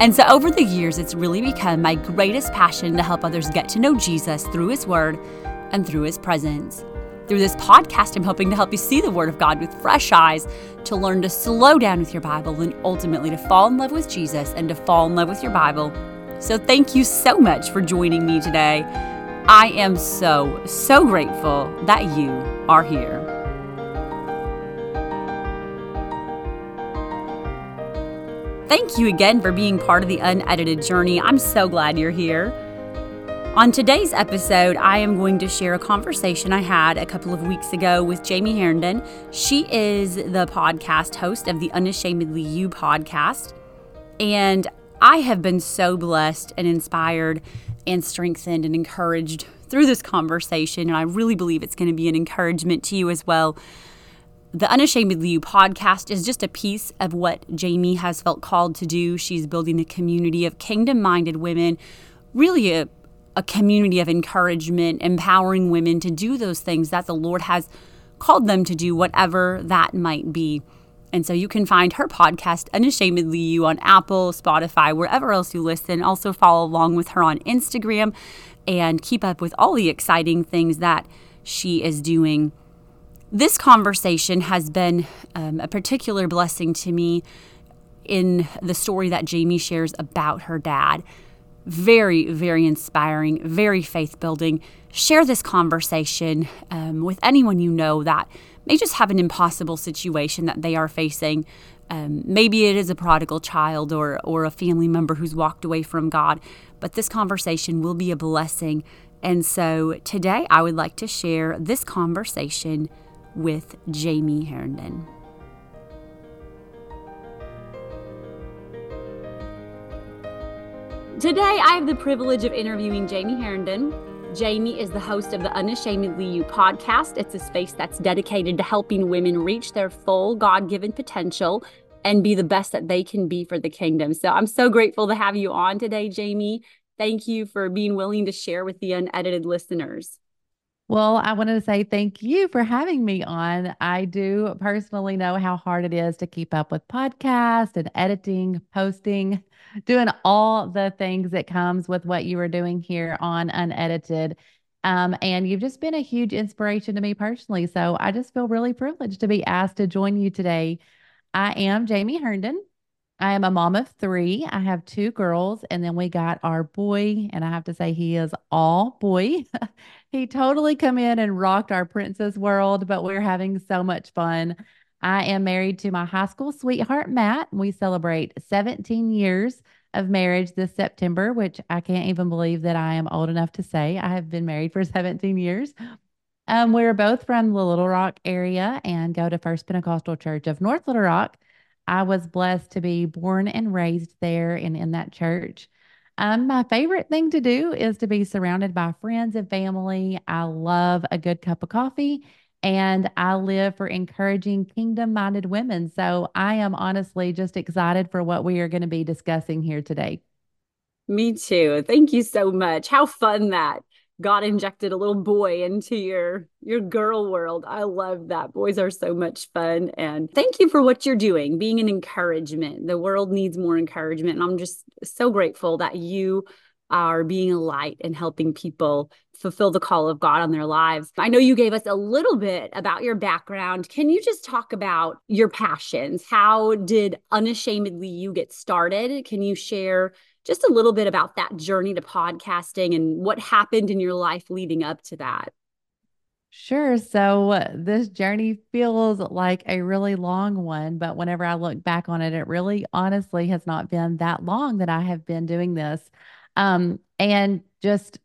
And so over the years, it's really become my greatest passion to help others get to know Jesus through His Word and through His presence. Through this podcast, I'm hoping to help you see the Word of God with fresh eyes, to learn to slow down with your Bible, and ultimately to fall in love with Jesus and to fall in love with your Bible. So thank you so much for joining me today. I am so, so grateful that you are here. Thank you again for being part of the unedited journey. I'm so glad you're here. On today's episode, I am going to share a conversation I had a couple of weeks ago with Jamie Herndon. She is the podcast host of the Unashamedly You podcast. And I have been so blessed and inspired and strengthened and encouraged through this conversation. And I really believe it's going to be an encouragement to you as well the Unashamedly You podcast is just a piece of what Jamie has felt called to do. She's building a community of kingdom minded women, really a, a community of encouragement, empowering women to do those things that the Lord has called them to do, whatever that might be. And so you can find her podcast, Unashamedly You, on Apple, Spotify, wherever else you listen. Also, follow along with her on Instagram and keep up with all the exciting things that she is doing this conversation has been um, a particular blessing to me in the story that Jamie shares about her dad. Very, very inspiring, very faith building. Share this conversation um, with anyone you know that may just have an impossible situation that they are facing. Um, maybe it is a prodigal child or, or a family member who's walked away from God, but this conversation will be a blessing. And so today I would like to share this conversation with Jamie Herndon. Today, I have the privilege of interviewing Jamie Herndon. Jamie is the host of the Unashamedly You podcast. It's a space that's dedicated to helping women reach their full God given potential and be the best that they can be for the kingdom. So I'm so grateful to have you on today, Jamie. Thank you for being willing to share with the unedited listeners. Well, I wanted to say thank you for having me on. I do personally know how hard it is to keep up with podcast and editing, posting, doing all the things that comes with what you are doing here on Unedited. Um, and you've just been a huge inspiration to me personally. So I just feel really privileged to be asked to join you today. I am Jamie Herndon. I am a mom of three. I have two girls, and then we got our boy, and I have to say he is all boy. he totally come in and rocked our princess world, but we're having so much fun. I am married to my high school sweetheart, Matt. We celebrate 17 years of marriage this September, which I can't even believe that I am old enough to say. I have been married for 17 years. Um, we're both from the Little Rock area and go to First Pentecostal Church of North Little Rock. I was blessed to be born and raised there and in that church. Um, my favorite thing to do is to be surrounded by friends and family. I love a good cup of coffee and I live for encouraging kingdom minded women. So I am honestly just excited for what we are going to be discussing here today. Me too. Thank you so much. How fun that God injected a little boy into your your girl world. I love that. Boys are so much fun and thank you for what you're doing, being an encouragement. The world needs more encouragement and I'm just so grateful that you are being a light and helping people fulfill the call of God on their lives. I know you gave us a little bit about your background. Can you just talk about your passions? How did unashamedly you get started? Can you share just a little bit about that journey to podcasting and what happened in your life leading up to that. Sure. So uh, this journey feels like a really long one, but whenever I look back on it, it really honestly has not been that long that I have been doing this. Um, and just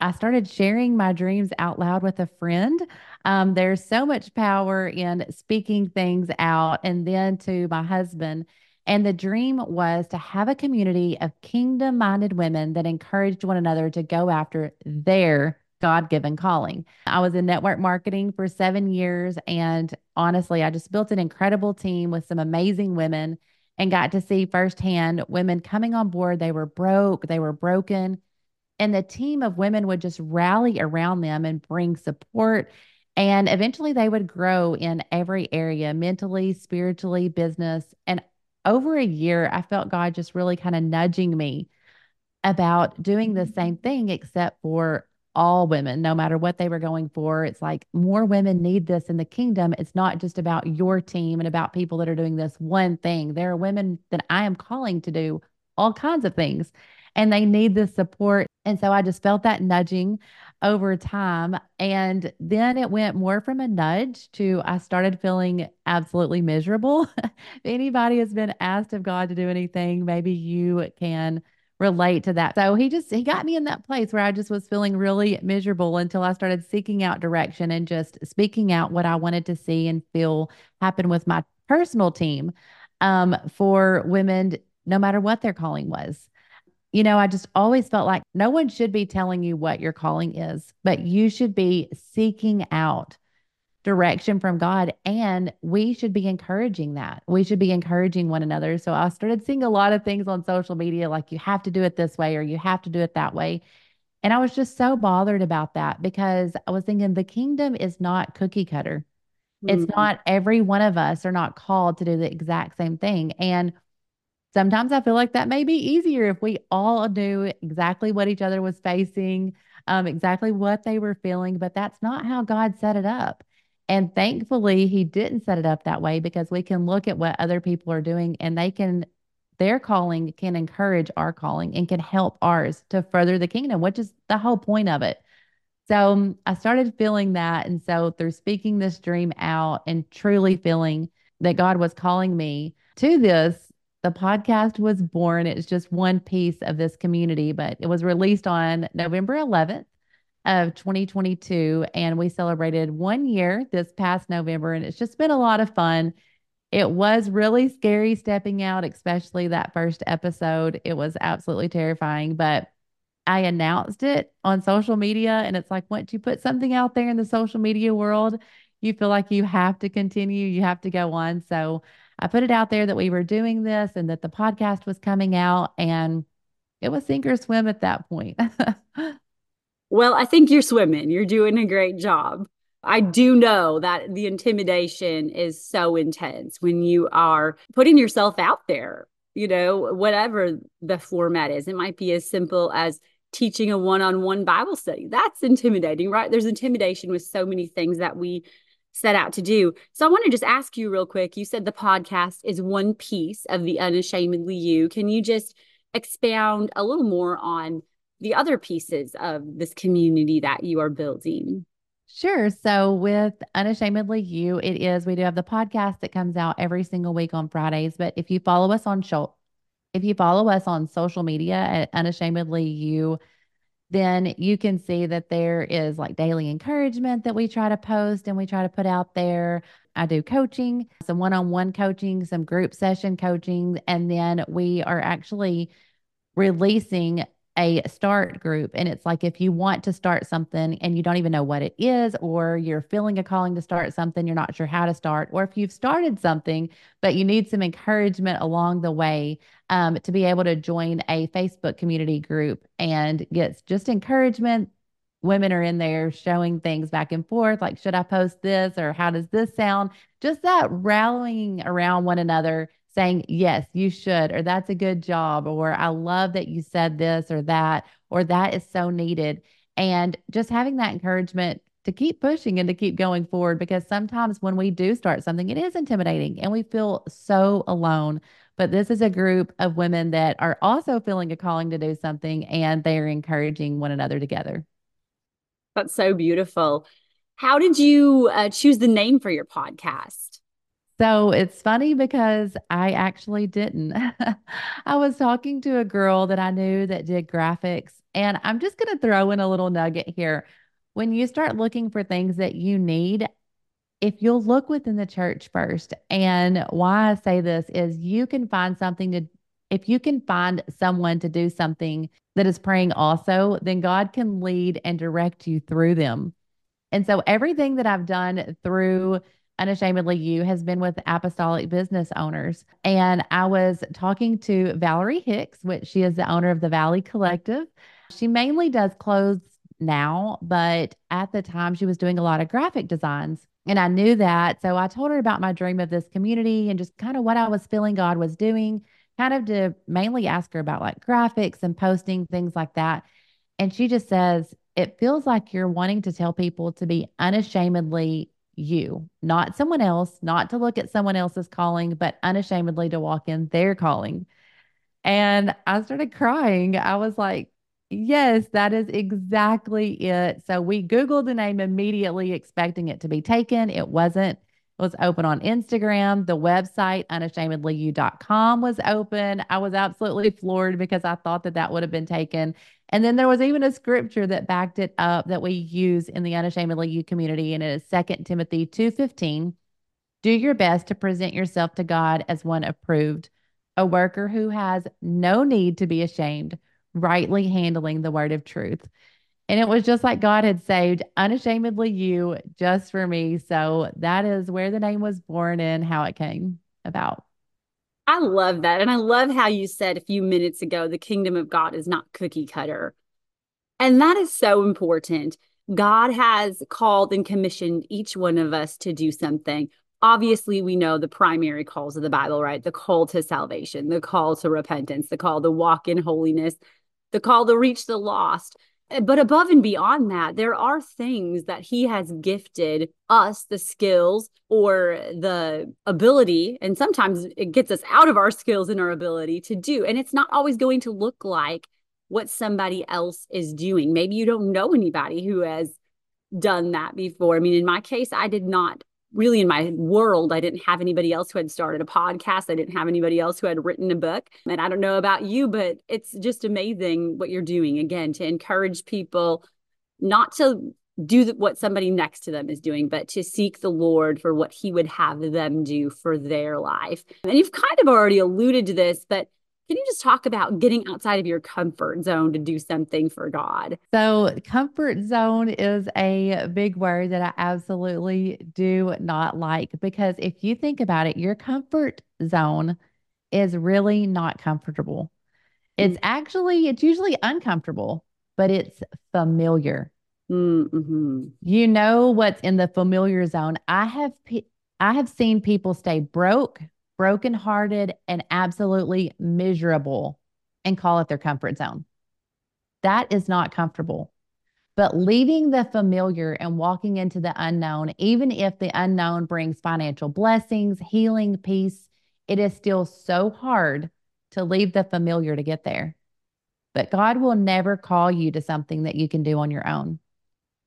I started sharing my dreams out loud with a friend. Um, there's so much power in speaking things out. And then to my husband, And the dream was to have a community of kingdom minded women that encouraged one another to go after their God given calling. I was in network marketing for seven years. And honestly, I just built an incredible team with some amazing women and got to see firsthand women coming on board. They were broke, they were broken. And the team of women would just rally around them and bring support. And eventually they would grow in every area mentally, spiritually, business. And over a year, I felt God just really kind of nudging me about doing the mm-hmm. same thing, except for all women, no matter what they were going for. It's like more women need this in the kingdom. It's not just about your team and about people that are doing this one thing. There are women that I am calling to do all kinds of things and they need this support. And so I just felt that nudging over time. And then it went more from a nudge to I started feeling absolutely miserable. if anybody has been asked of God to do anything, maybe you can relate to that. So he just he got me in that place where I just was feeling really miserable until I started seeking out direction and just speaking out what I wanted to see and feel happen with my personal team um, for women, no matter what their calling was. You know, I just always felt like no one should be telling you what your calling is, but you should be seeking out direction from God. And we should be encouraging that. We should be encouraging one another. So I started seeing a lot of things on social media like you have to do it this way or you have to do it that way. And I was just so bothered about that because I was thinking the kingdom is not cookie cutter. Mm-hmm. It's not every one of us are not called to do the exact same thing. And sometimes I feel like that may be easier if we all knew exactly what each other was facing, um, exactly what they were feeling, but that's not how God set it up. And thankfully, he didn't set it up that way because we can look at what other people are doing and they can, their calling can encourage our calling and can help ours to further the kingdom, which is the whole point of it. So um, I started feeling that. And so through speaking this dream out and truly feeling that God was calling me to this, the podcast was born. It's just one piece of this community, but it was released on November 11th of 2022. And we celebrated one year this past November, and it's just been a lot of fun. It was really scary stepping out, especially that first episode. It was absolutely terrifying, but I announced it on social media. And it's like once you put something out there in the social media world, you feel like you have to continue, you have to go on. So I put it out there that we were doing this and that the podcast was coming out, and it was sink or swim at that point. Well, I think you're swimming. You're doing a great job. I do know that the intimidation is so intense when you are putting yourself out there, you know, whatever the format is. It might be as simple as teaching a one on one Bible study. That's intimidating, right? There's intimidation with so many things that we set out to do. So I want to just ask you real quick. You said the podcast is one piece of the unashamedly you. Can you just expound a little more on the other pieces of this community that you are building? Sure. So with Unashamedly You, it is, we do have the podcast that comes out every single week on Fridays. But if you follow us on show, if you follow us on social media at Unashamedly You, then you can see that there is like daily encouragement that we try to post and we try to put out there. I do coaching, some one on one coaching, some group session coaching, and then we are actually releasing a start group. And it's like if you want to start something and you don't even know what it is, or you're feeling a calling to start something, you're not sure how to start, or if you've started something, but you need some encouragement along the way um, to be able to join a Facebook community group and get just encouragement. Women are in there showing things back and forth, like, should I post this or how does this sound? Just that rallying around one another saying, yes, you should, or that's a good job, or I love that you said this or that, or that is so needed. And just having that encouragement to keep pushing and to keep going forward because sometimes when we do start something, it is intimidating and we feel so alone. But this is a group of women that are also feeling a calling to do something and they are encouraging one another together. That's so beautiful. How did you uh, choose the name for your podcast? So it's funny because I actually didn't. I was talking to a girl that I knew that did graphics, and I'm just going to throw in a little nugget here. When you start looking for things that you need, if you'll look within the church first, and why I say this is you can find something to, if you can find someone to do something that is praying also, then God can lead and direct you through them. And so everything that I've done through Unashamedly You has been with apostolic business owners. And I was talking to Valerie Hicks, which she is the owner of the Valley Collective. She mainly does clothes now, but at the time she was doing a lot of graphic designs. And I knew that. So I told her about my dream of this community and just kind of what I was feeling God was doing, kind of to mainly ask her about like graphics and posting, things like that. And she just says, It feels like you're wanting to tell people to be unashamedly you, not someone else, not to look at someone else's calling, but unashamedly to walk in their calling. And I started crying. I was like, Yes, that is exactly it. So we Googled the name immediately, expecting it to be taken. It wasn't. It was open on Instagram. The website, unashamedlyyou.com, was open. I was absolutely floored because I thought that that would have been taken. And then there was even a scripture that backed it up that we use in the Unashamedly You community, and it is 2 Timothy 2.15. Do your best to present yourself to God as one approved, a worker who has no need to be ashamed – rightly handling the word of truth. And it was just like God had saved unashamedly you just for me. So that is where the name was born and how it came about. I love that. And I love how you said a few minutes ago the kingdom of God is not cookie cutter. And that is so important. God has called and commissioned each one of us to do something. Obviously, we know the primary calls of the Bible, right? The call to salvation, the call to repentance, the call to walk in holiness, the call to reach the lost. Eh, but above and beyond that, there are things that he has gifted us the skills or the ability. And sometimes it gets us out of our skills and our ability to do. And it's not always going to look like what somebody else is doing. Maybe you don't know anybody who has done that before. I mean, in my case, I did not really in my world, I didn't have anybody else who had started a podcast. I didn't have anybody else who had written a book. And I don't know about you, but it's just amazing what you're doing again to encourage people not to do what somebody next to them is doing, but to seek the Lord for what He would have them do for their life. And you've kind of already alluded to this, but can you just talk about getting outside of your comfort zone to do something for God? So, comfort zone is a big word that I absolutely do not like because if you think about it, your comfort zone is really not comfortable. It's mm-hmm. actually, it's usually uncomfortable, but it's familiar. Mm-hmm. You know what's in the familiar zone. I have, I have seen people stay broke brokenhearted, and absolutely miserable and call it their comfort zone. That is not comfortable. But leaving the familiar and walking into the unknown, even if the unknown brings financial blessings, healing, peace, it is still so hard to leave the familiar to get there. But God will never call you to something that you can do on your own.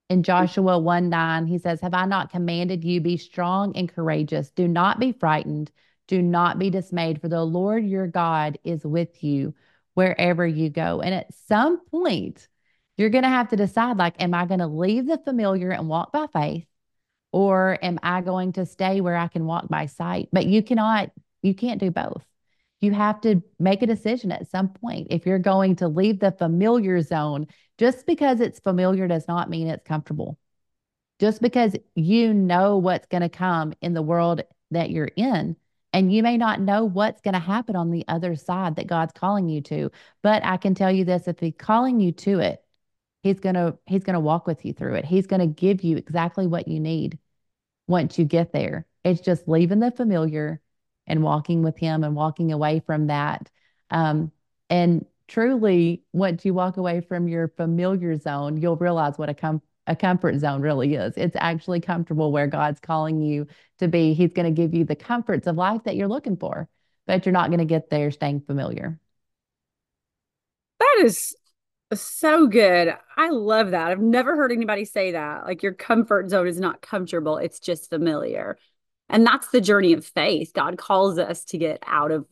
In Joshua 1 9, he says, Have I not commanded you, be strong and courageous? Do not be frightened, do not be dismayed, for the Lord your God is with you wherever you go. And at some point, you're going to have to decide like, am I going to leave the familiar and walk by faith? Or am I going to stay where I can walk by sight? But you cannot, you can't do both. You have to make a decision at some point. If you're going to leave the familiar zone, just because it's familiar does not mean it's comfortable. Just because you know what's going to come in the world that you're in and you may not know what's going to happen on the other side that God's calling you to. But I can tell you this if He's calling you to it, He's going to He's going to walk with you through it. He's going to give you exactly what you need once you get there. It's just leaving the familiar and walking with Him and walking away from that. Um, and truly, once you walk away from your familiar zone, you'll realize what a com- a comfort zone really is. It's actually comfortable where God's calling you to be. He's going to give you the comforts of life that you're looking for, but you're not going to get there staying familiar. That is so good. I love that. I've never heard anybody say that. Like your comfort zone is not comfortable, it's just familiar. And that's the journey of faith. God calls us to get out of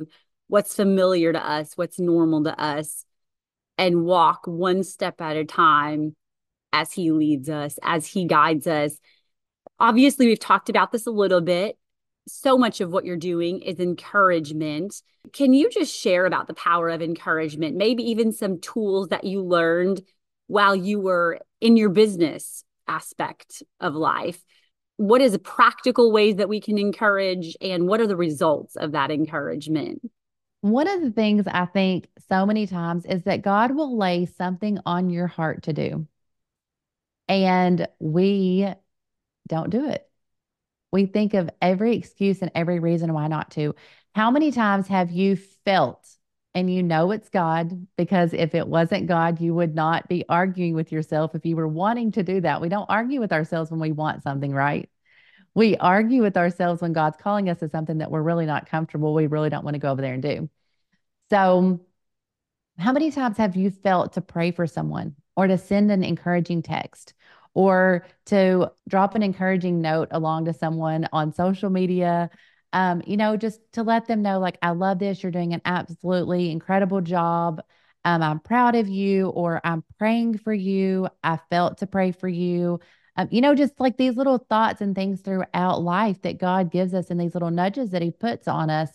what's familiar to us, what's normal to us, and walk one step at a time as he leads us, as he guides us. Obviously, we've talked about this a little bit. So much of what you're doing is encouragement. Can you just share about the power of encouragement? Maybe even some tools that you learned while you were in your business aspect of life. What is a practical ways that we can encourage and what are the results of that encouragement? One of the things I think so many times is that God will lay something on your heart to do. And we don't do it. We think of every excuse and every reason why not to. How many times have you felt and you know it's God because if it wasn't God, you would not be arguing with yourself if you were wanting to do that. We don't argue with ourselves when we want something, right? We argue with ourselves when God's calling us to something that we're really not comfortable. We really don't want to go over there and do. So, how many times have you felt to pray for someone or to send an encouraging text or to drop an encouraging note along to someone on social media? Um, you know, just to let them know, like, I love this. You're doing an absolutely incredible job. Um, I'm proud of you, or I'm praying for you. I felt to pray for you. Um, you know, just like these little thoughts and things throughout life that God gives us and these little nudges that He puts on us,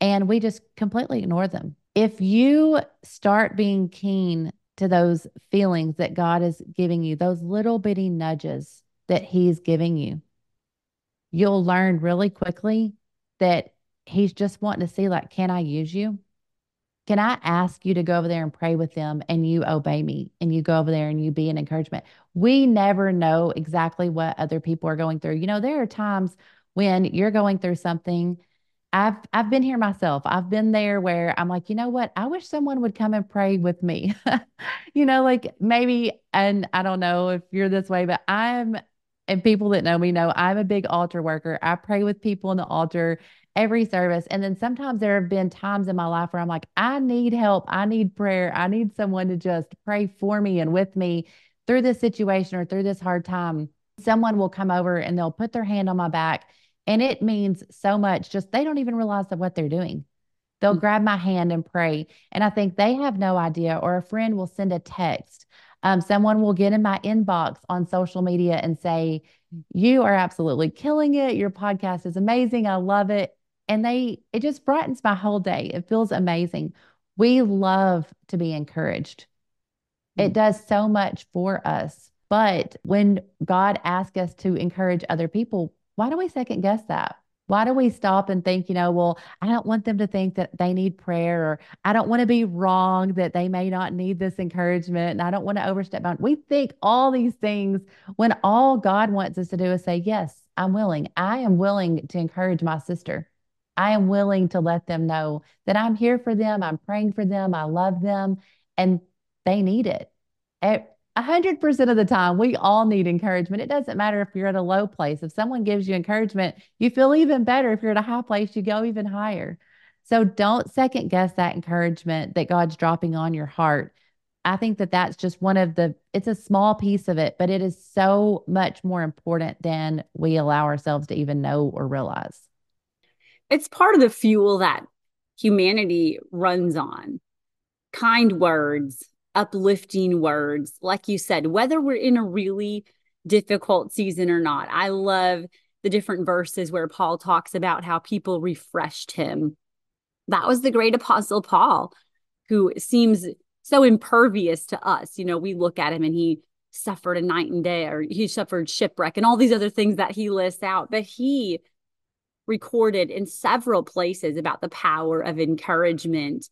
and we just completely ignore them. If you start being keen to those feelings that God is giving you, those little bitty nudges that He's giving you, you'll learn really quickly that He's just wanting to see, like, can I use you? Can I ask you to go over there and pray with them and you obey me and you go over there and you be an encouragement? We never know exactly what other people are going through. You know, there are times when you're going through something. I've I've been here myself. I've been there where I'm like, you know what? I wish someone would come and pray with me. you know, like maybe, and I don't know if you're this way, but I'm and people that know me know I'm a big altar worker. I pray with people in the altar every service. And then sometimes there have been times in my life where I'm like, I need help. I need prayer. I need someone to just pray for me and with me through this situation or through this hard time. Someone will come over and they'll put their hand on my back. And it means so much. Just they don't even realize that what they're doing. They'll mm-hmm. grab my hand and pray. And I think they have no idea, or a friend will send a text. Um, someone will get in my inbox on social media and say, You are absolutely killing it. Your podcast is amazing. I love it and they it just brightens my whole day. It feels amazing. We love to be encouraged. Mm-hmm. It mm. does so much for us. But when God asks us to encourage other people, why do we second guess that? Why do we stop and think, you know, well, I don't want them to think that they need prayer, or I don't want to be wrong that they may not need this encouragement, and I don't want to overstep boundaries. We think all these things when all God wants us to do is say, Yes, I'm willing. I am willing to encourage my sister. I am willing to let them know that I'm here for them. I'm praying for them. I love them and they need it. A hundred percent of the time, we all need encouragement. It doesn't matter if you're at a low place. If someone gives you encouragement, you feel even better. If you're at a high place, you go even higher. So don't second guess that encouragement that God's dropping on your heart. I think that that's just one of the, it's a small piece of it, but it is so much more important than we allow ourselves to even know or realize it's part of the fuel that humanity runs on kind words uplifting words like you said whether we're in a really difficult season or not i love the different verses where paul talks about how people refreshed him that was the great apostle paul who seems so impervious to us you know we look at him and he suffered a night and day or he suffered shipwreck and all these other things that he lists out but he recorded in several places about the power of encouragement.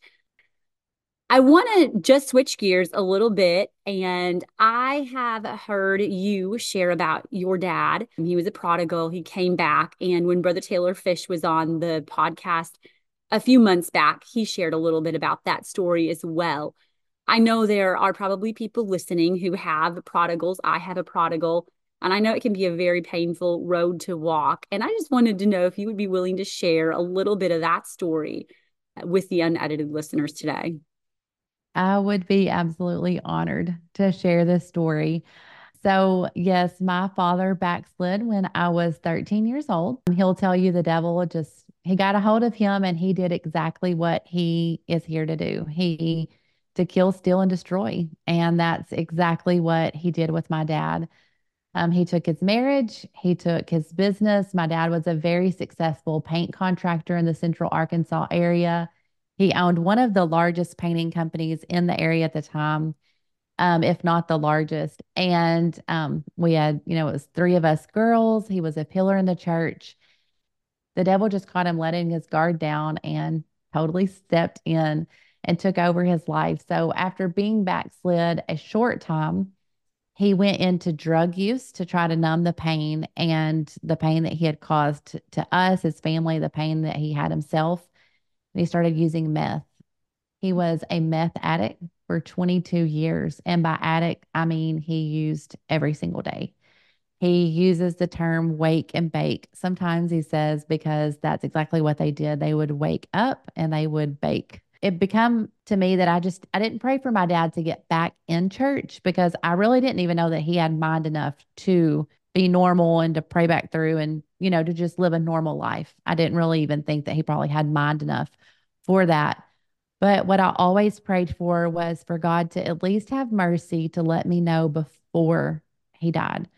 I want to just switch gears a little bit. And I have heard you share about your dad. He was a prodigal, he came back. And when Brother Taylor Fish was on the podcast a few months back, he shared a little bit about that story as well. I know there are probably people listening who have prodigals. I have a prodigal. And I know it can be a very painful road to walk. And I just wanted to know if you would be willing to share a little bit of that story with the unedited listeners today. I would be absolutely honored to share this story. So, yes, my father backslid when I was 13 years old. He'll tell you the devil just, he got a hold of him and he did exactly what he is here to do. He, to kill, steal, and destroy. And that's exactly what he did with my dad. Um, he took his marriage, he took his business. My dad was a very successful paint contractor in the central Arkansas area. He owned one of the largest painting companies in the area at the time, um, if not the largest. And um, we had, you know, it was three of us girls. He was a pillar in the church. The devil just caught him letting his guard down and totally stepped in and took over his life. So after being backslid a short time, he went into drug use to try to numb the pain and the pain that he had caused to us, his family, the pain that he had himself. And he started using meth. He was a meth addict for 22 years. And by addict, I mean he used every single day. He uses the term wake and bake. Sometimes he says because that's exactly what they did. They would wake up and they would bake it become to me that I just I didn't pray for my dad to get back in church because I really didn't even know that he had mind enough to be normal and to pray back through and you know to just live a normal life. I didn't really even think that he probably had mind enough for that. But what I always prayed for was for God to at least have mercy to let me know before he died.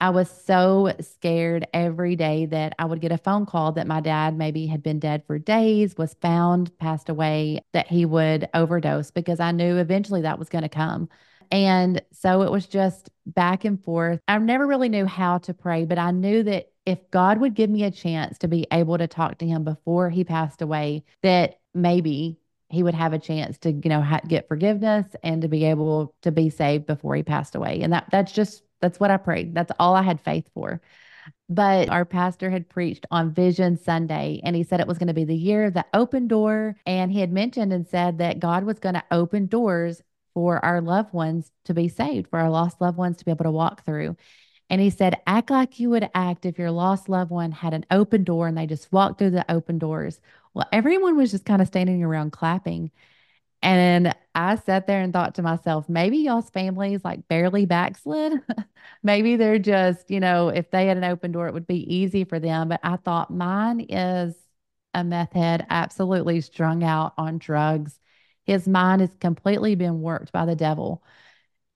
I was so scared every day that I would get a phone call that my dad maybe had been dead for days, was found, passed away, that he would overdose because I knew eventually that was going to come. And so it was just back and forth. I never really knew how to pray, but I knew that if God would give me a chance to be able to talk to him before he passed away, that maybe he would have a chance to, you know, ha- get forgiveness and to be able to be saved before he passed away. And that that's just that's what I prayed. That's all I had faith for. But our pastor had preached on Vision Sunday, and he said it was going to be the year of the open door. And he had mentioned and said that God was going to open doors for our loved ones to be saved, for our lost loved ones to be able to walk through. And he said, act like you would act if your lost loved one had an open door and they just walked through the open doors. Well, everyone was just kind of standing around clapping. And I sat there and thought to myself, maybe y'all's families like barely backslid. maybe they're just, you know, if they had an open door, it would be easy for them. But I thought mine is a meth head, absolutely strung out on drugs. His mind has completely been warped by the devil.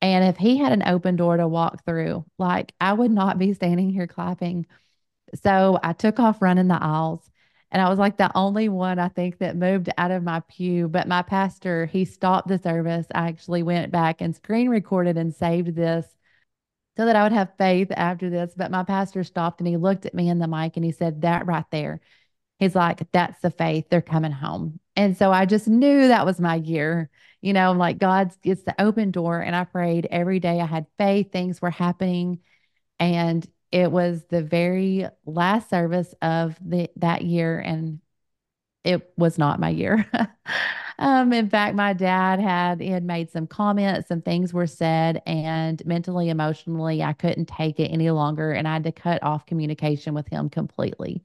And if he had an open door to walk through, like I would not be standing here clapping. So I took off running the aisles and I was like the only one I think that moved out of my pew. But my pastor, he stopped the service. I actually went back and screen recorded and saved this so that I would have faith after this. But my pastor stopped and he looked at me in the mic and he said, That right there. He's like, That's the faith. They're coming home. And so I just knew that was my year. You know, like God's, it's the open door. And I prayed every day. I had faith, things were happening. And it was the very last service of the that year and it was not my year. um, in fact, my dad had he had made some comments, some things were said, and mentally, emotionally, I couldn't take it any longer, and I had to cut off communication with him completely.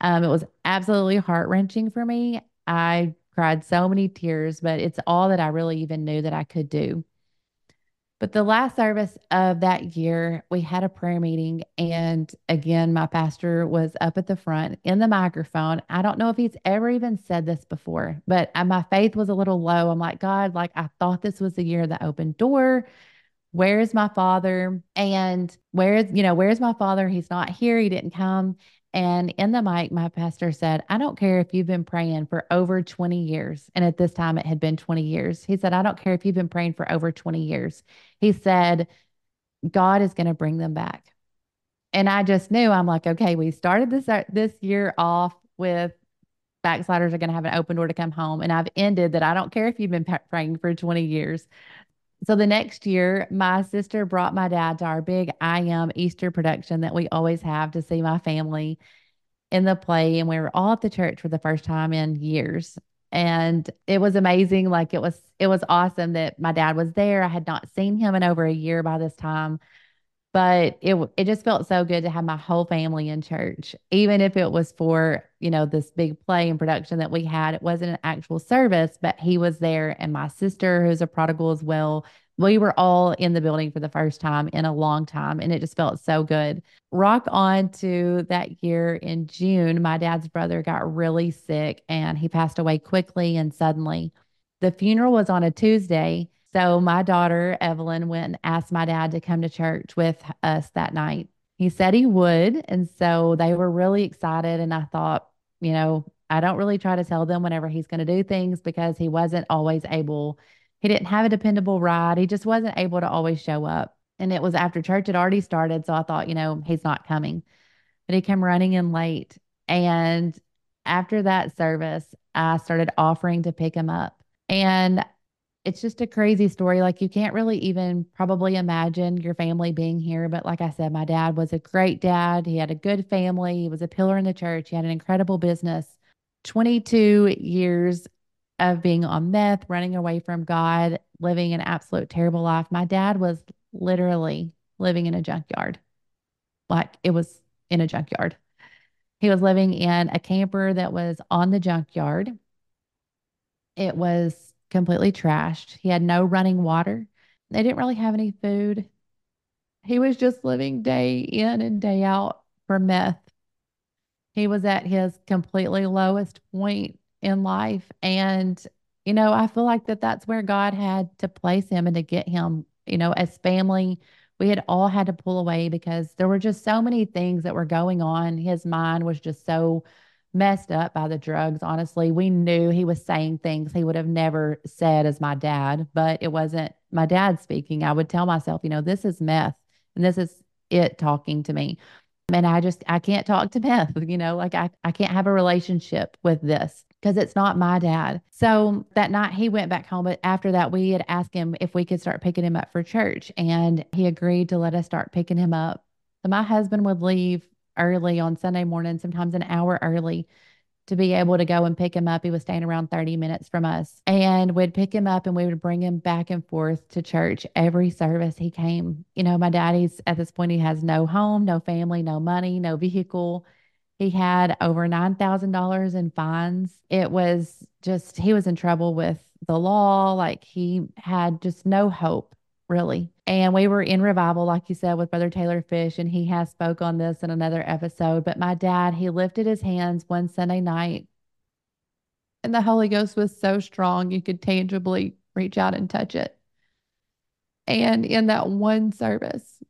Um, it was absolutely heart wrenching for me. I cried so many tears, but it's all that I really even knew that I could do. But the last service of that year, we had a prayer meeting. And again, my pastor was up at the front in the microphone. I don't know if he's ever even said this before, but my faith was a little low. I'm like, God, like I thought this was the year that opened door. Where is my father? And where is, you know, where's my father? He's not here. He didn't come. And in the mic, my pastor said, I don't care if you've been praying for over 20 years. And at this time, it had been 20 years. He said, I don't care if you've been praying for over 20 years. He said, God is going to bring them back. And I just knew, I'm like, okay, we started this, uh, this year off with backsliders are going to have an open door to come home. And I've ended that I don't care if you've been praying for 20 years. So the next year, my sister brought my dad to our big I Am Easter production that we always have to see my family in the play. And we were all at the church for the first time in years. And it was amazing. Like it was, it was awesome that my dad was there. I had not seen him in over a year by this time but it it just felt so good to have my whole family in church even if it was for you know this big play and production that we had. It wasn't an actual service but he was there and my sister who's a prodigal as well we were all in the building for the first time in a long time and it just felt so good. Rock on to that year in june my dad's brother got really sick and he passed away quickly and suddenly. The funeral was on a tuesday So my daughter, Evelyn, went and asked my dad to come to church with us that night. He said he would. And so they were really excited. And I thought, you know, I don't really try to tell them whenever he's going to do things because he wasn't always able, he didn't have a dependable ride. He just wasn't able to always show up. And it was after church had already started. So I thought, you know, he's not coming. But he came running in late. And after that service, I started offering to pick him up. And it's just a crazy story. Like you can't really even probably imagine your family being here. But like I said, my dad was a great dad. He had a good family. He was a pillar in the church. He had an incredible business. 22 years of being on meth, running away from God, living an absolute terrible life. My dad was literally living in a junkyard. Like it was in a junkyard. He was living in a camper that was on the junkyard. It was completely trashed. He had no running water. They didn't really have any food. He was just living day in and day out for meth. He was at his completely lowest point in life. And, you know, I feel like that that's where God had to place him and to get him, you know, as family. We had all had to pull away because there were just so many things that were going on. His mind was just so messed up by the drugs. Honestly, we knew he was saying things he would have never said as my dad, but it wasn't my dad speaking. I would tell myself, you know, this is meth and this is it talking to me. And I just, I can't talk to meth, you know, like I, I can't have a relationship with this because it's not my dad. So that night he went back home. But after that, we had asked him if we could start picking him up for church. And he agreed to let us start picking him up. So my husband would leave early on Sunday morning, sometimes an hour early to be able to go and pick him up. He was staying around 30 minutes from us and we'd pick him up and we would bring him back and forth to church every service he came. You know, my daddy's at this point, he has no home, no family, no money, no vehicle. He had over $9,000 in fines. It was just, he was in trouble with the law. Like he had just no hope really. And we were in revival, like you said, with Brother Taylor Fish, and he has spoke on this in another episode. But my dad, he lifted his hands one Sunday night, and the Holy Ghost was so strong you could tangibly reach out and touch it. And in that one service,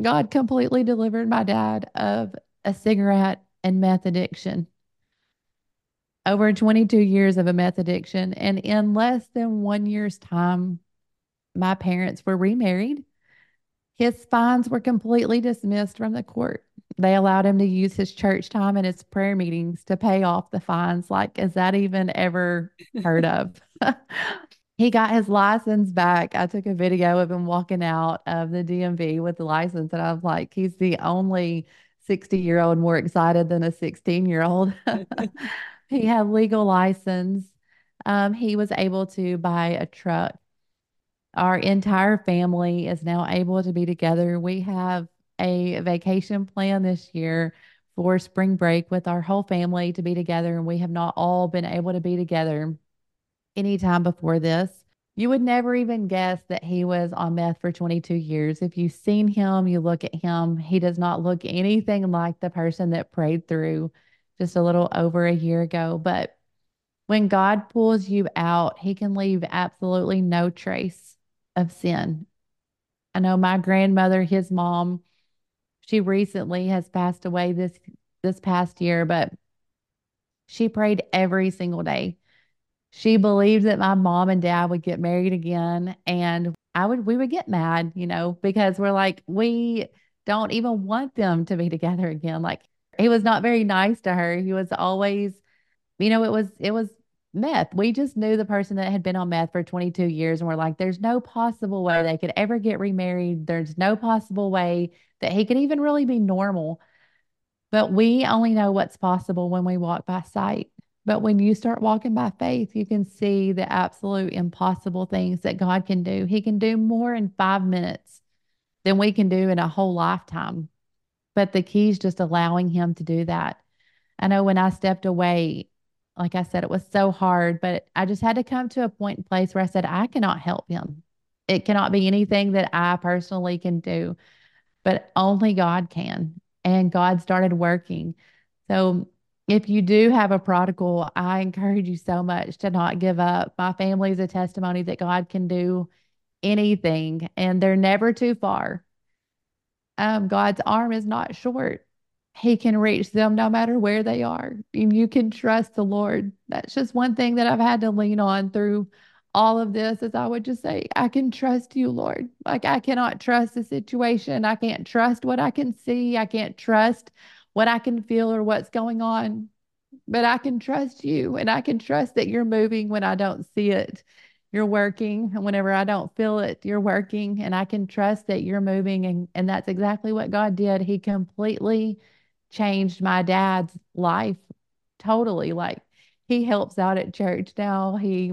God completely delivered my dad of a cigarette and meth addiction. Over 22 years of a meth addiction. And in less than one year's time, my parents were remarried. His fines were completely dismissed from the court. They allowed him to use his church time and his prayer meetings to pay off the fines. Like, is that even ever heard of? he got his license back. I took a video of him walking out of the DMV with the license, and I was like, he's the only 60 year old more excited than a 16 year old. he had legal license. Um, he was able to buy a truck our entire family is now able to be together. We have a vacation plan this year for spring break with our whole family to be together, and we have not all been able to be together anytime before this. You would never even guess that he was on meth for 22 years. If you've seen him, you look at him, he does not look anything like the person that prayed through just a little over a year ago. But when God pulls you out, he can leave absolutely no trace of sin. I know my grandmother, his mom, she recently has passed away this this past year, but she prayed every single day. She believed that my mom and dad would get married again and I would we would get mad, you know, because we're like we don't even want them to be together again. Like he was not very nice to her. He was always you know, it was it was meth. We just knew the person that had been on meth for 22 years and we're like, there's no possible way they could ever get remarried. There's no possible way that he could even really be normal. But we only know what's possible when we walk by sight. But when you start walking by faith, you can see the absolute impossible things that God can do. He can do more in five minutes than we can do in a whole lifetime. But the key is just allowing Him to do that. I know when I stepped away like I said, it was so hard, but I just had to come to a point in place where I said, I cannot help him. It cannot be anything that I personally can do, but only God can. And God started working. So if you do have a prodigal, I encourage you so much to not give up. My family is a testimony that God can do anything, and they're never too far. Um, God's arm is not short. He can reach them no matter where they are. You can trust the Lord. That's just one thing that I've had to lean on through all of this is I would just say, I can trust you, Lord. Like I cannot trust the situation. I can't trust what I can see. I can't trust what I can feel or what's going on. But I can trust you and I can trust that you're moving when I don't see it. You're working. And whenever I don't feel it, you're working. And I can trust that you're moving. And, and that's exactly what God did. He completely changed my dad's life totally. Like he helps out at church now. He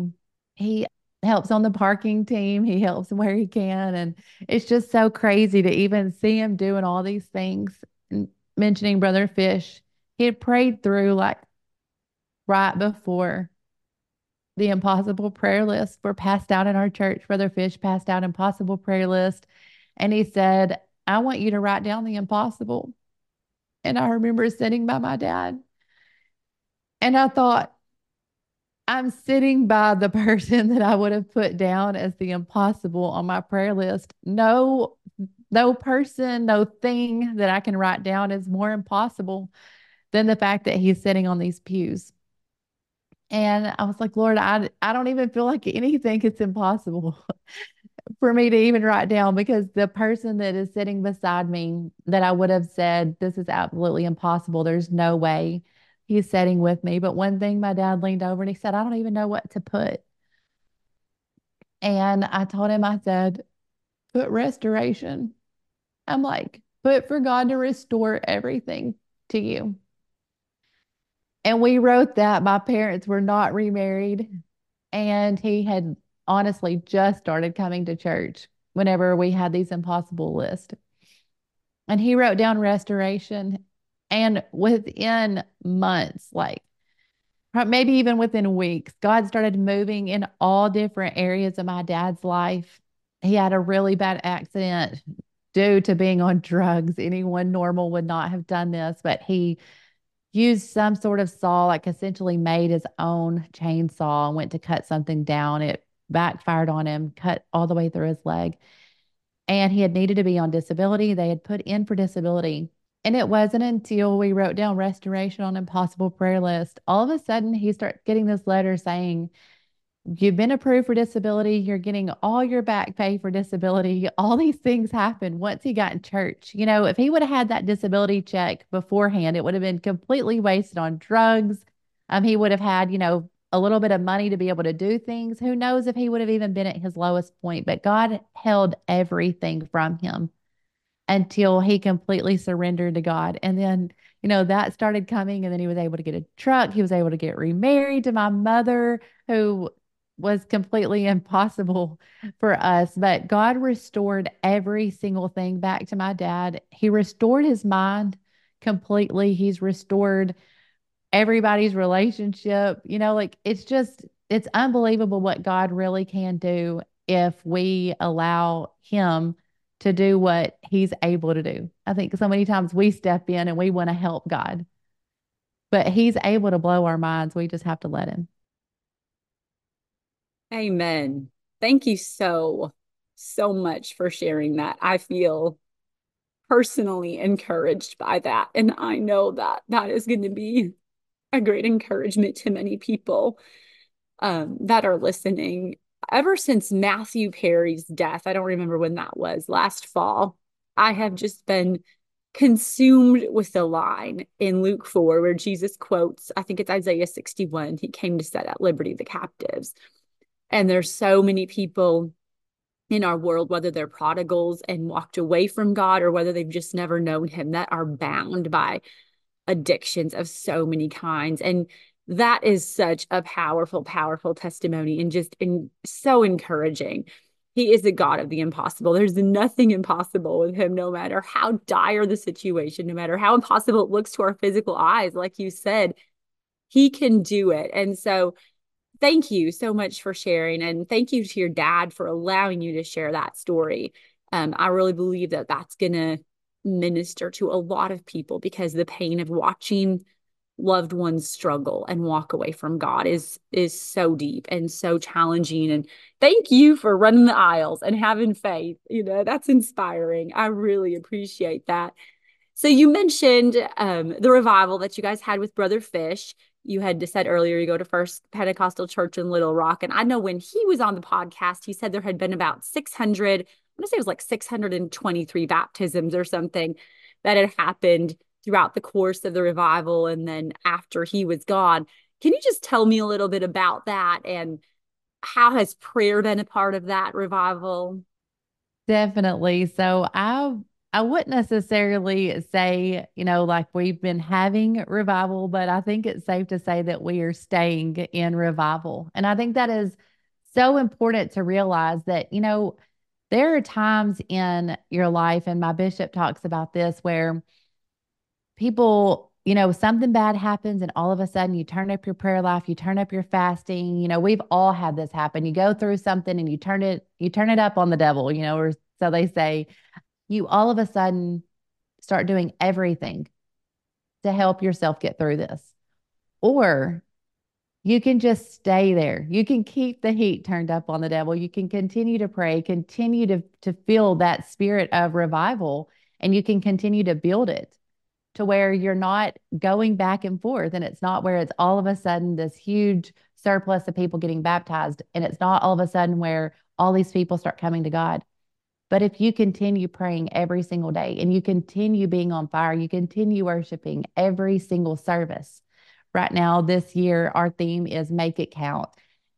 he helps on the parking team. He helps where he can. And it's just so crazy to even see him doing all these things. And mentioning Brother Fish, he had prayed through like right before the impossible prayer list were passed out in our church. Brother Fish passed out impossible prayer list. And he said, I want you to write down the impossible. And I remember sitting by my dad. And I thought, I'm sitting by the person that I would have put down as the impossible on my prayer list. No, no person, no thing that I can write down is more impossible than the fact that he's sitting on these pews. And I was like, Lord, I, I don't even feel like anything is impossible for me to even write down because the person that is sitting beside me that I would have said, this is absolutely impossible. There's no way he's sitting with me. But one thing my dad leaned over and he said, I don't even know what to put. And I told him, I said, put restoration. I'm like, put for God to restore everything to you. And we wrote that. My parents were not remarried. And he had honestly just started coming to church whenever we had these impossible lists. And he wrote down restoration. And within months, like maybe even within weeks, God started moving in all different areas of my dad's life. He had a really bad accident due to being on drugs. Anyone normal would not have done this, but he used some sort of saw, like essentially made his own chainsaw and went to cut something down. It backfired on him, cut all the way through his leg. And he had needed to be on disability. They had put in for disability. And it wasn't until we wrote down restoration on impossible prayer list, all of a sudden he started getting this letter saying, You've been approved for disability. You're getting all your back pay for disability. All these things happened once he got in church. You know, if he would have had that disability check beforehand, it would have been completely wasted on drugs. Um, he would have had, you know, a little bit of money to be able to do things. Who knows if he would have even been at his lowest point? But God held everything from him until he completely surrendered to God. And then, you know, that started coming. And then he was able to get a truck. He was able to get remarried to my mother, who was completely impossible for us. But God restored every single thing back to my dad. He restored his mind completely. He's restored everybody's relationship. You know, like it's just, it's unbelievable what God really can do if we allow Him to do what He's able to do. I think so many times we step in and we want to help God, but He's able to blow our minds. We just have to let Him. Amen. Thank you so, so much for sharing that. I feel personally encouraged by that. And I know that that is going to be a great encouragement to many people um, that are listening. Ever since Matthew Perry's death, I don't remember when that was, last fall, I have just been consumed with the line in Luke 4 where Jesus quotes, I think it's Isaiah 61, he came to set at liberty the captives. And there's so many people in our world, whether they're prodigals and walked away from God or whether they've just never known Him, that are bound by addictions of so many kinds. And that is such a powerful, powerful testimony and just in, so encouraging. He is a God of the impossible. There's nothing impossible with him, no matter how dire the situation, no matter how impossible it looks to our physical eyes. Like you said, he can do it. And so, thank you so much for sharing. And thank you to your dad for allowing you to share that story. Um, I really believe that that's going to minister to a lot of people because the pain of watching loved ones struggle and walk away from God is is so deep and so challenging. And thank you for running the aisles and having faith. You know that's inspiring. I really appreciate that. So you mentioned um, the revival that you guys had with Brother Fish. You had said earlier you go to First Pentecostal Church in Little Rock and I know when he was on the podcast he said there had been about 600 I'm going to say it was like 623 baptisms or something that had happened throughout the course of the revival and then after he was gone. Can you just tell me a little bit about that and how has prayer been a part of that revival? Definitely. So I I wouldn't necessarily say, you know, like we've been having revival, but I think it's safe to say that we are staying in revival. And I think that is so important to realize that, you know, there are times in your life, and my bishop talks about this, where people, you know, something bad happens and all of a sudden you turn up your prayer life, you turn up your fasting. You know, we've all had this happen. You go through something and you turn it, you turn it up on the devil, you know, or so they say. You all of a sudden start doing everything to help yourself get through this. Or you can just stay there. You can keep the heat turned up on the devil. You can continue to pray, continue to, to feel that spirit of revival, and you can continue to build it to where you're not going back and forth and it's not where it's all of a sudden this huge surplus of people getting baptized and it's not all of a sudden where all these people start coming to God. But if you continue praying every single day and you continue being on fire, you continue worshiping every single service. Right now, this year, our theme is make it count.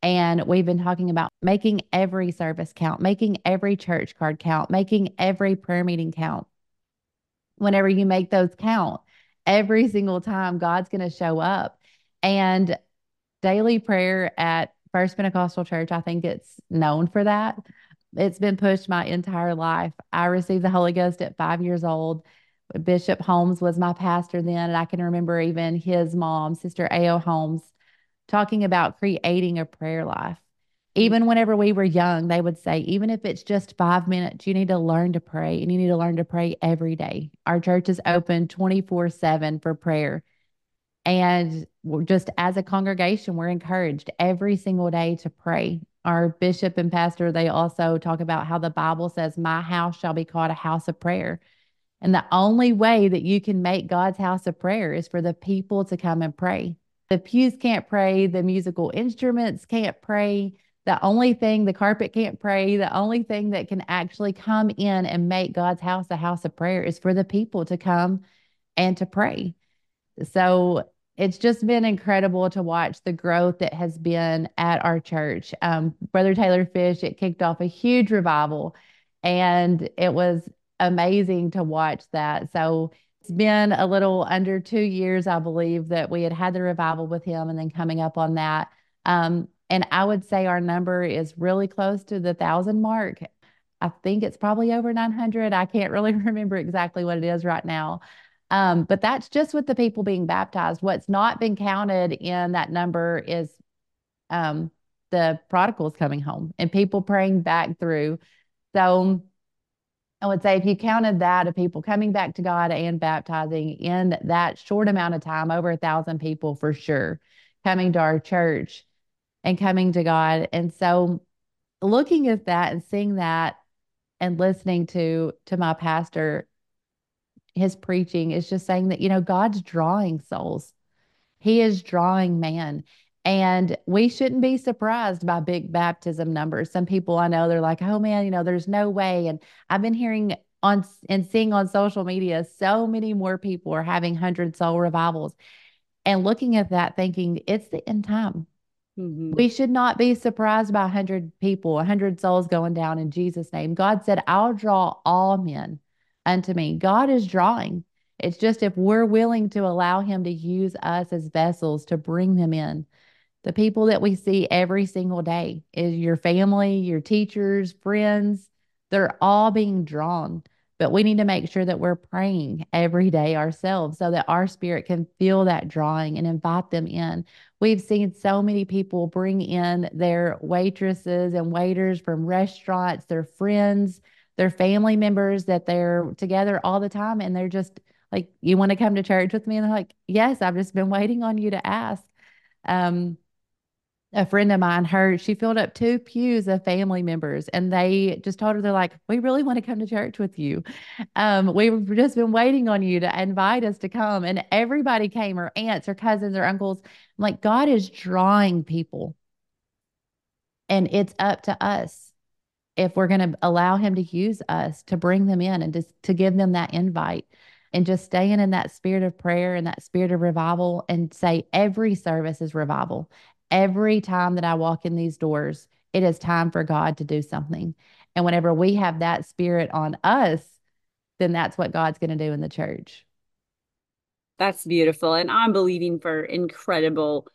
And we've been talking about making every service count, making every church card count, making every prayer meeting count whenever you make those count, every single time God's going to show up. And daily prayer at First Pentecostal Church, I think it's known for that. It's been pushed my entire life. I received the Holy Ghost at five years old. Bishop Holmes was my pastor then. And I can remember even his mom, Sister A.O. Holmes, talking about creating a prayer life. Even whenever we were young, they would say, even if it's just five minutes, you need to learn to pray and you need to learn to pray every day. Our church is open 24 7 for prayer. And just as a congregation, we're encouraged every single day to pray. Our bishop and pastor, they also talk about how the Bible says, My house shall be called a house of prayer. And the only way that you can make God's house of prayer is for the people to come and pray. The pews can't pray, the musical instruments can't pray the only thing the carpet can't pray, the only thing that can actually come in and make God's house a house of prayer is for the people to come and to pray. So it's just been incredible to watch the growth that has been at our church. Um, Brother Taylor Fish, it kicked off a huge revival, and it was amazing to watch that. So it's been a little under two years, I believe, that we had had the revival with him, and then coming up on that. Um, and I would say our number is really close to the thousand mark. I think it's probably over 900. I can't really remember exactly what it is right now. Um, but that's just with the people being baptized. What's not been counted in that number is um, the prodigals coming home and people praying back through. So I would say if you counted that of people coming back to God and baptizing in that short amount of time, over a thousand people for sure coming to our church and coming to God. And so looking at that and seeing that and listening to to my pastor his preaching is just saying that you know God's drawing souls. He is drawing man. And we shouldn't be surprised by big baptism numbers. Some people I know they're like, "Oh man, you know, there's no way." And I've been hearing on and seeing on social media so many more people are having hundred soul revivals. And looking at that thinking it's the end time. Mm-hmm. We should not be surprised by 100 people, 100 souls going down in Jesus' name. God said, I'll draw all men unto me. God is drawing. It's just if we're willing to allow Him to use us as vessels to bring them in. The people that we see every single day is your family, your teachers, friends, they're all being drawn. But we need to make sure that we're praying every day ourselves so that our spirit can feel that drawing and invite them in. We've seen so many people bring in their waitresses and waiters from restaurants, their friends, their family members that they're together all the time and they're just Like, you want to come to church with me? And they're like, Yes, I've just been waiting on you to ask. Um, a friend of mine, her, she filled up two pews of family members and they just told her, they're like, we really want to come to church with you. Um, we've just been waiting on you to invite us to come. And everybody came, her aunts, her cousins, or uncles. I'm like, God is drawing people. And it's up to us if we're going to allow him to use us to bring them in and just to give them that invite and just staying in that spirit of prayer and that spirit of revival and say every service is revival every time that I walk in these doors, it is time for God to do something. And whenever we have that spirit on us, then that's what God's going to do in the church. That's beautiful. And I'm believing for incredible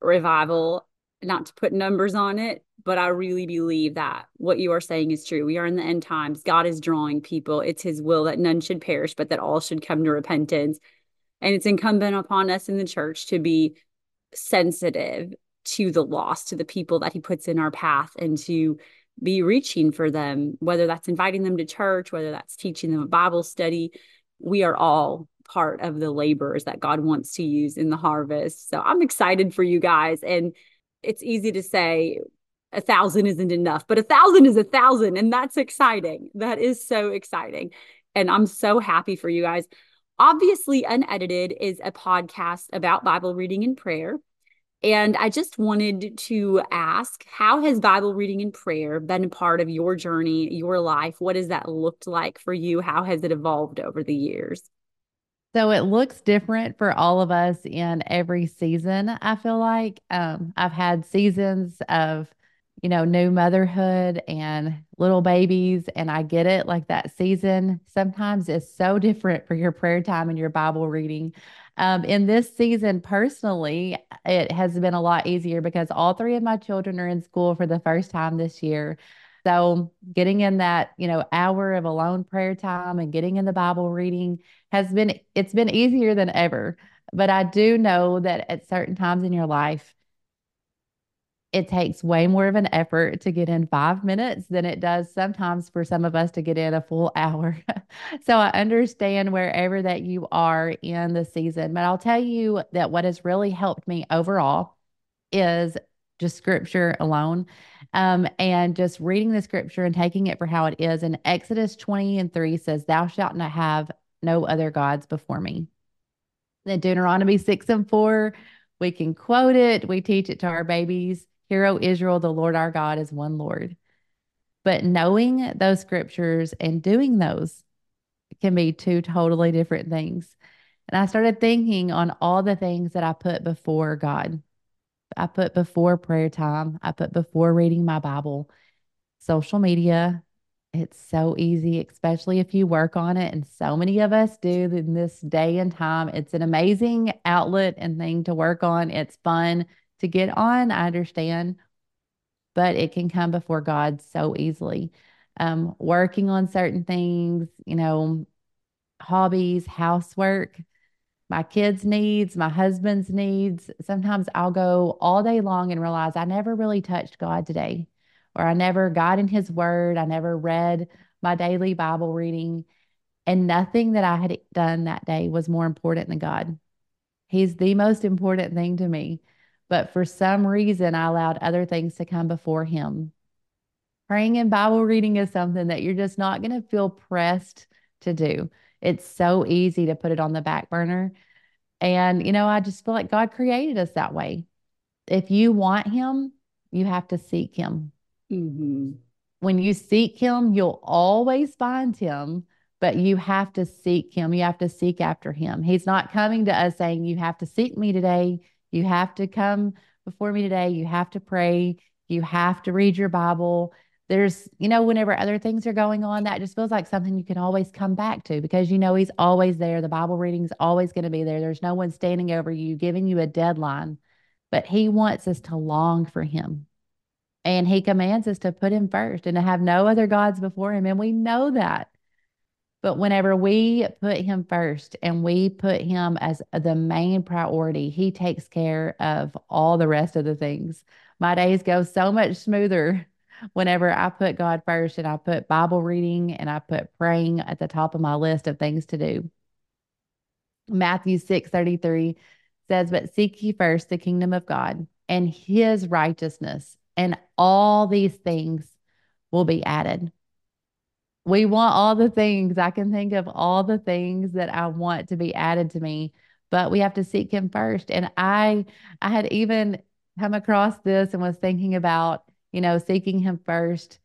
revival, not to put numbers on it, but I really believe that what you are saying is true. We are in the end times. God is drawing people. It's his will that none should perish, but that all should come to repentance. And it's incumbent upon us in the church to be sensitive to the lost, to the people that he puts in our path, and to be reaching for them, whether that's inviting them to church, whether that's teaching them a Bible study. We are all part of the laborers that God wants to use in the harvest. So I'm excited for you guys. And it's easy to say a thousand isn't enough, but a thousand is a thousand. And that's exciting. That is so exciting. And I'm so happy for you guys. Obviously, Unedited is a podcast about Bible reading and prayer. And I just wanted to ask how has Bible reading and prayer been a part of your journey, your life? What has that looked like for you? How has it evolved over the years? So it looks different for all of us in every season, I feel like. Um, I've had seasons of you know, new motherhood and little babies. And I get it. Like that season sometimes is so different for your prayer time and your Bible reading. Um, in this season, personally, it has been a lot easier because all three of my children are in school for the first time this year. So getting in that, you know, hour of alone prayer time and getting in the Bible reading has been, it's been easier than ever. But I do know that at certain times in your life, it takes way more of an effort to get in five minutes than it does sometimes for some of us to get in a full hour. so I understand wherever that you are in the season, but I'll tell you that what has really helped me overall is just scripture alone um, and just reading the scripture and taking it for how it is. And Exodus 20 and 3 says, Thou shalt not have no other gods before me. Then Deuteronomy 6 and 4, we can quote it, we teach it to our babies. Hear, O Israel, the Lord our God is one Lord. But knowing those scriptures and doing those can be two totally different things. And I started thinking on all the things that I put before God. I put before prayer time, I put before reading my Bible, social media. It's so easy, especially if you work on it. And so many of us do in this day and time. It's an amazing outlet and thing to work on. It's fun to get on, I understand, but it can come before God so easily. Um, working on certain things, you know, hobbies, housework, my kids' needs, my husband's needs. Sometimes I'll go all day long and realize I never really touched God today, or I never got in His Word. I never read my daily Bible reading, and nothing that I had done that day was more important than God. He's the most important thing to me. But for some reason, I allowed other things to come before him. Praying and Bible reading is something that you're just not going to feel pressed to do. It's so easy to put it on the back burner. And, you know, I just feel like God created us that way. If you want him, you have to seek him. Mm-hmm. When you seek him, you'll always find him, but you have to seek him. You have to seek after him. He's not coming to us saying, You have to seek me today. You have to come before me today. You have to pray. You have to read your Bible. There's, you know, whenever other things are going on, that just feels like something you can always come back to because you know He's always there. The Bible reading's always going to be there. There's no one standing over you, giving you a deadline, but He wants us to long for Him. And He commands us to put Him first and to have no other gods before Him. And we know that. But whenever we put him first and we put him as the main priority, he takes care of all the rest of the things. My days go so much smoother whenever I put God first and I put Bible reading and I put praying at the top of my list of things to do. Matthew 6 33 says, But seek ye first the kingdom of God and his righteousness, and all these things will be added. We want all the things. I can think of all the things that I want to be added to me, but we have to seek him first. And I I had even come across this and was thinking about, you know, seeking him first.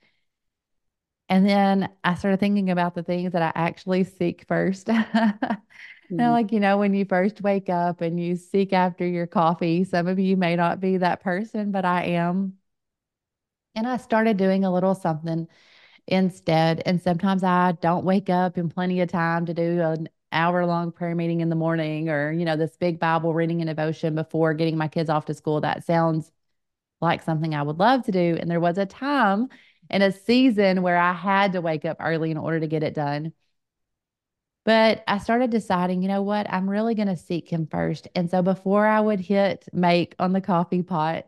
And then I started thinking about the things that I actually seek first. Mm-hmm. Now, like, you know, when you first wake up and you seek after your coffee, some of you may not be that person, but I am. And I started doing a little something instead. And sometimes I don't wake up in plenty of time to do an hour long prayer meeting in the morning or, you know, this big Bible reading and devotion before getting my kids off to school. That sounds like something I would love to do. And there was a time in a season where I had to wake up early in order to get it done. But I started deciding, you know what? I'm really going to seek him first. And so before I would hit make on the coffee pot,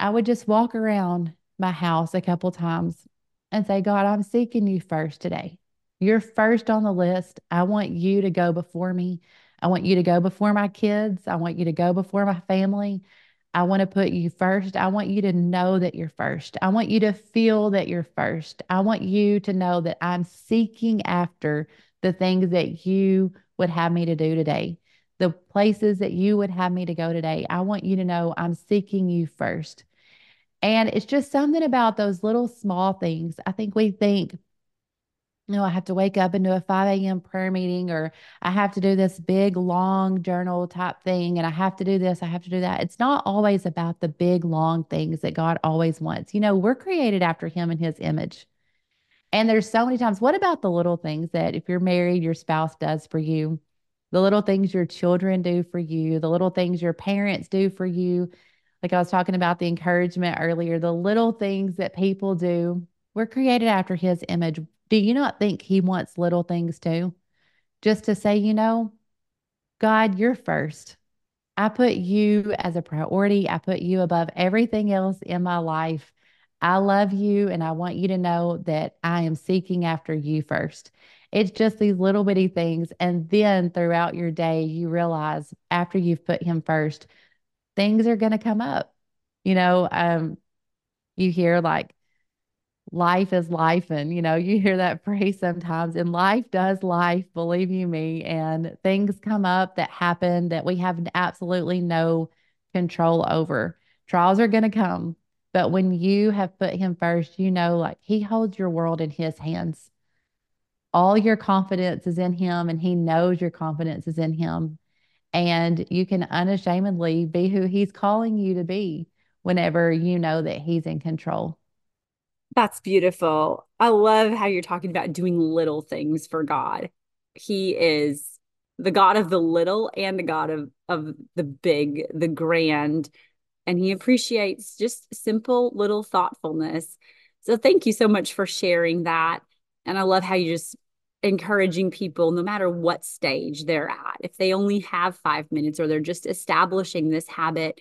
I would just walk around my house a couple times and say, God, I'm seeking you first today. You're first on the list. I want you to go before me. I want you to go before my kids. I want you to go before my family. I want to put you first. I want you to know that you're first. I want you to feel that you're first. I want you to know that I'm seeking after the things that you would have me to do today, the places that you would have me to go today. I want you to know I'm seeking you first. And it's just something about those little small things. I think we think, you know, I have to wake up and do a 5 a.m. prayer meeting, or I have to do this big, long journal type thing, and I have to do this, I have to do that. It's not always about the big, long things that God always wants. You know, we're created after Him in His image. And there's so many times, what about the little things that if you're married, your spouse does for you? The little things your children do for you, the little things your parents do for you. Like I was talking about the encouragement earlier, the little things that people do. We're created after his image. Do you not think he wants little things too? Just to say, you know, God, you're first. I put you as a priority. I put you above everything else in my life. I love you and I want you to know that I am seeking after you first. It's just these little bitty things. And then throughout your day, you realize after you've put him first, things are going to come up. You know, um, you hear like life is life and you know you hear that phrase sometimes and life does life believe you me and things come up that happen that we have absolutely no control over trials are going to come but when you have put him first, you know, like he holds your world in his hands. All your confidence is in him, and he knows your confidence is in him. And you can unashamedly be who he's calling you to be whenever you know that he's in control. That's beautiful. I love how you're talking about doing little things for God. He is the God of the little and the God of, of the big, the grand and he appreciates just simple little thoughtfulness. So thank you so much for sharing that. And I love how you just encouraging people no matter what stage they're at. If they only have 5 minutes or they're just establishing this habit,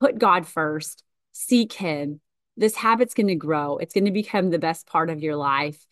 put God first, seek him. This habit's going to grow. It's going to become the best part of your life.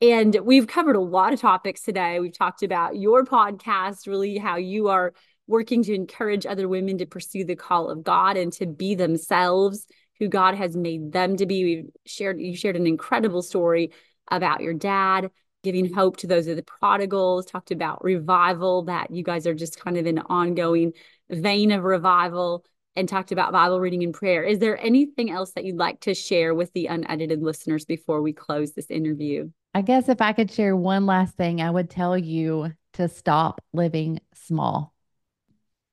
And we've covered a lot of topics today. We've talked about your podcast, really how you are working to encourage other women to pursue the call of God and to be themselves who God has made them to be. We've shared you shared an incredible story about your dad giving hope to those of the prodigals, talked about revival that you guys are just kind of an ongoing vein of revival and talked about Bible reading and prayer. Is there anything else that you'd like to share with the unedited listeners before we close this interview? I guess if I could share one last thing, I would tell you to stop living small.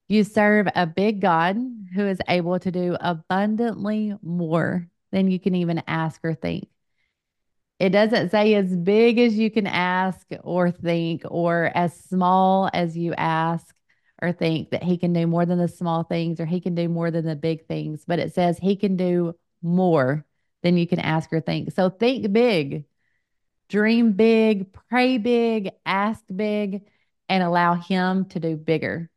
You serve a big God who is able to do abundantly more than you can even ask or think. It doesn't say as big as you can ask or think, or as small as you ask or think that he can do more than the small things or he can do more than the big things, but it says he can do more than you can ask or think. So think big, dream big, pray big, ask big, and allow him to do bigger.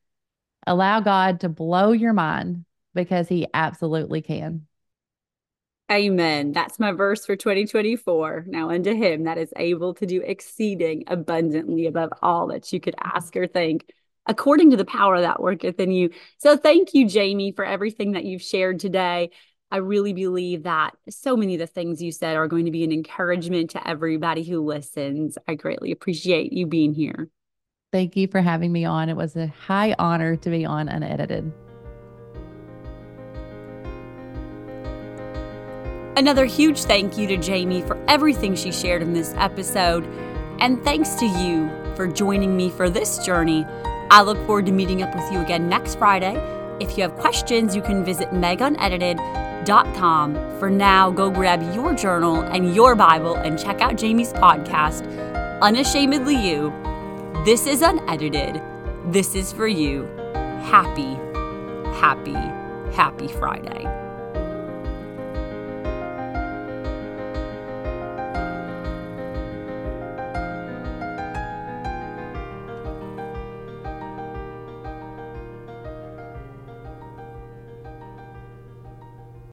Allow God to blow your mind because He absolutely can. Amen. That's my verse for 2024. Now unto him that is able to do exceeding abundantly above all that you could ask or think, according to the power that worketh in you. So thank you, Jamie, for everything that you've shared today. I really believe that so many of the things you said are going to be an encouragement to everybody who listens. I greatly appreciate you being here. Thank you for having me on. It was a high honor to be on Unedited. Another huge thank you to Jamie for everything she shared in this episode. And thanks to you for joining me for this journey. I look forward to meeting up with you again next Friday. If you have questions, you can visit megunedited.com. For now, go grab your journal and your Bible and check out Jamie's podcast, Unashamedly You. This is unedited. This is for you. Happy, happy, happy Friday.